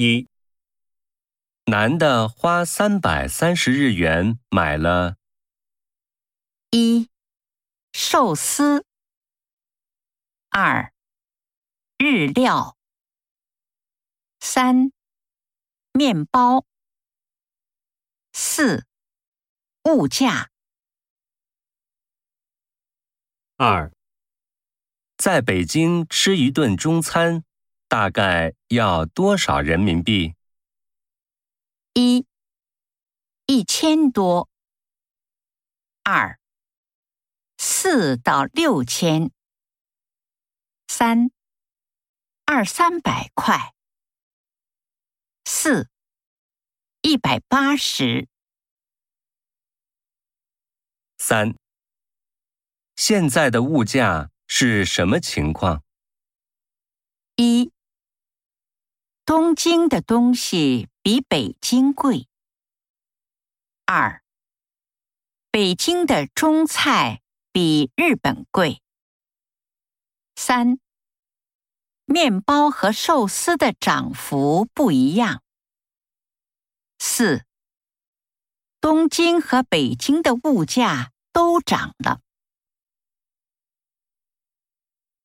一，男的花三百三十日元买了。一、寿司；二、日料；三、面包；四、物价。二，在北京吃一顿中餐。大概要多少人民币？一，一千多；二，四到六千；三，二三百块；四，一百八十。三，现在的物价是什么情况？一。东京的东西比北京贵。二，北京的中菜比日本贵。三，面包和寿司的涨幅不一样。四，东京和北京的物价都涨了。